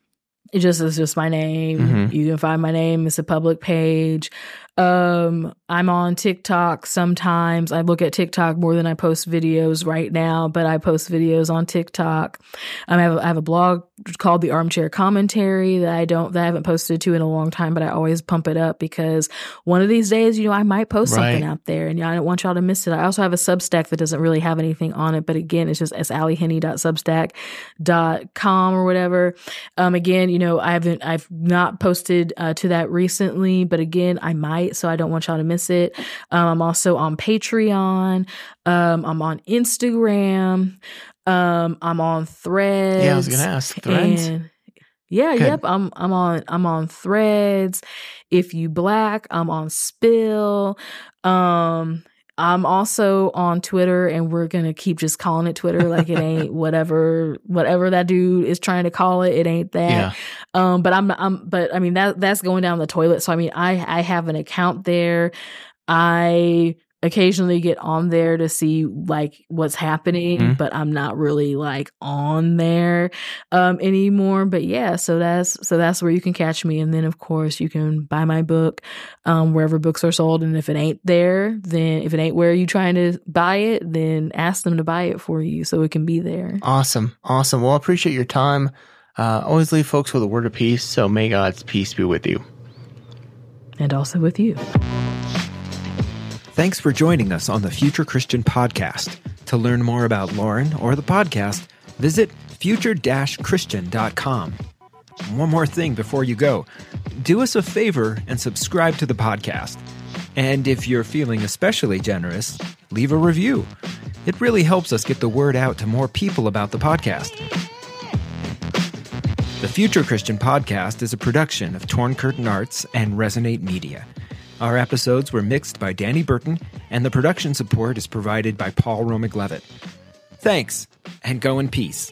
it just is just my name. Mhm. You can find my name. It's a public page. Um I'm on TikTok sometimes. I look at TikTok more than I post videos right now, but I post videos on TikTok. Um, I have I have a blog called The Armchair Commentary that I don't that I haven't posted to in a long time, but I always pump it up because one of these days, you know, I might post something out there and I don't want y'all to miss it. I also have a Substack that doesn't really have anything on it, but again, it's just it's or whatever. Um, again, you know, I haven't, I've not posted uh, to that recently, but again, I might, so I don't want y'all to miss it. Um, I'm also on Patreon. Um, I'm on Instagram. Um, I'm on Threads. Yeah, I was gonna ask. Threads. And yeah, Good. yep. I'm I'm on I'm on Threads. If you black, I'm on Spill. Um I'm also on Twitter and we're gonna keep just calling it Twitter like it ain't whatever whatever that dude is trying to call it. It ain't that. yeah. Um, but I'm, I'm, but I mean that that's going down the toilet. So I mean, I I have an account there. I occasionally get on there to see like what's happening, Mhm. but I'm not really like on there um anymore. But yeah, so that's so that's where you can catch me. And then of course you can buy my book um wherever books are sold. And if it ain't there, then if it ain't where you trying to buy it, then ask them to buy it for you so it can be there. Awesome. Awesome. Well, I appreciate your time. Uh, always leave folks with a word of peace. So may God's peace be with you. And also with you. Thanks for joining us on the Future Christian Podcast. To learn more about Lauren or the podcast, visit future-christian.com. One more thing before you go. Do us a favor and subscribe to the podcast. And if you're feeling especially generous, leave a review. It really helps us get the word out to more people about the podcast. The Future Christian Podcast is a production of Torn Curtain Arts and Resonate Media. Our episodes were mixed by Danny Burton, and the production support is provided by Paul Romig Levitt. Thanks, and go in peace.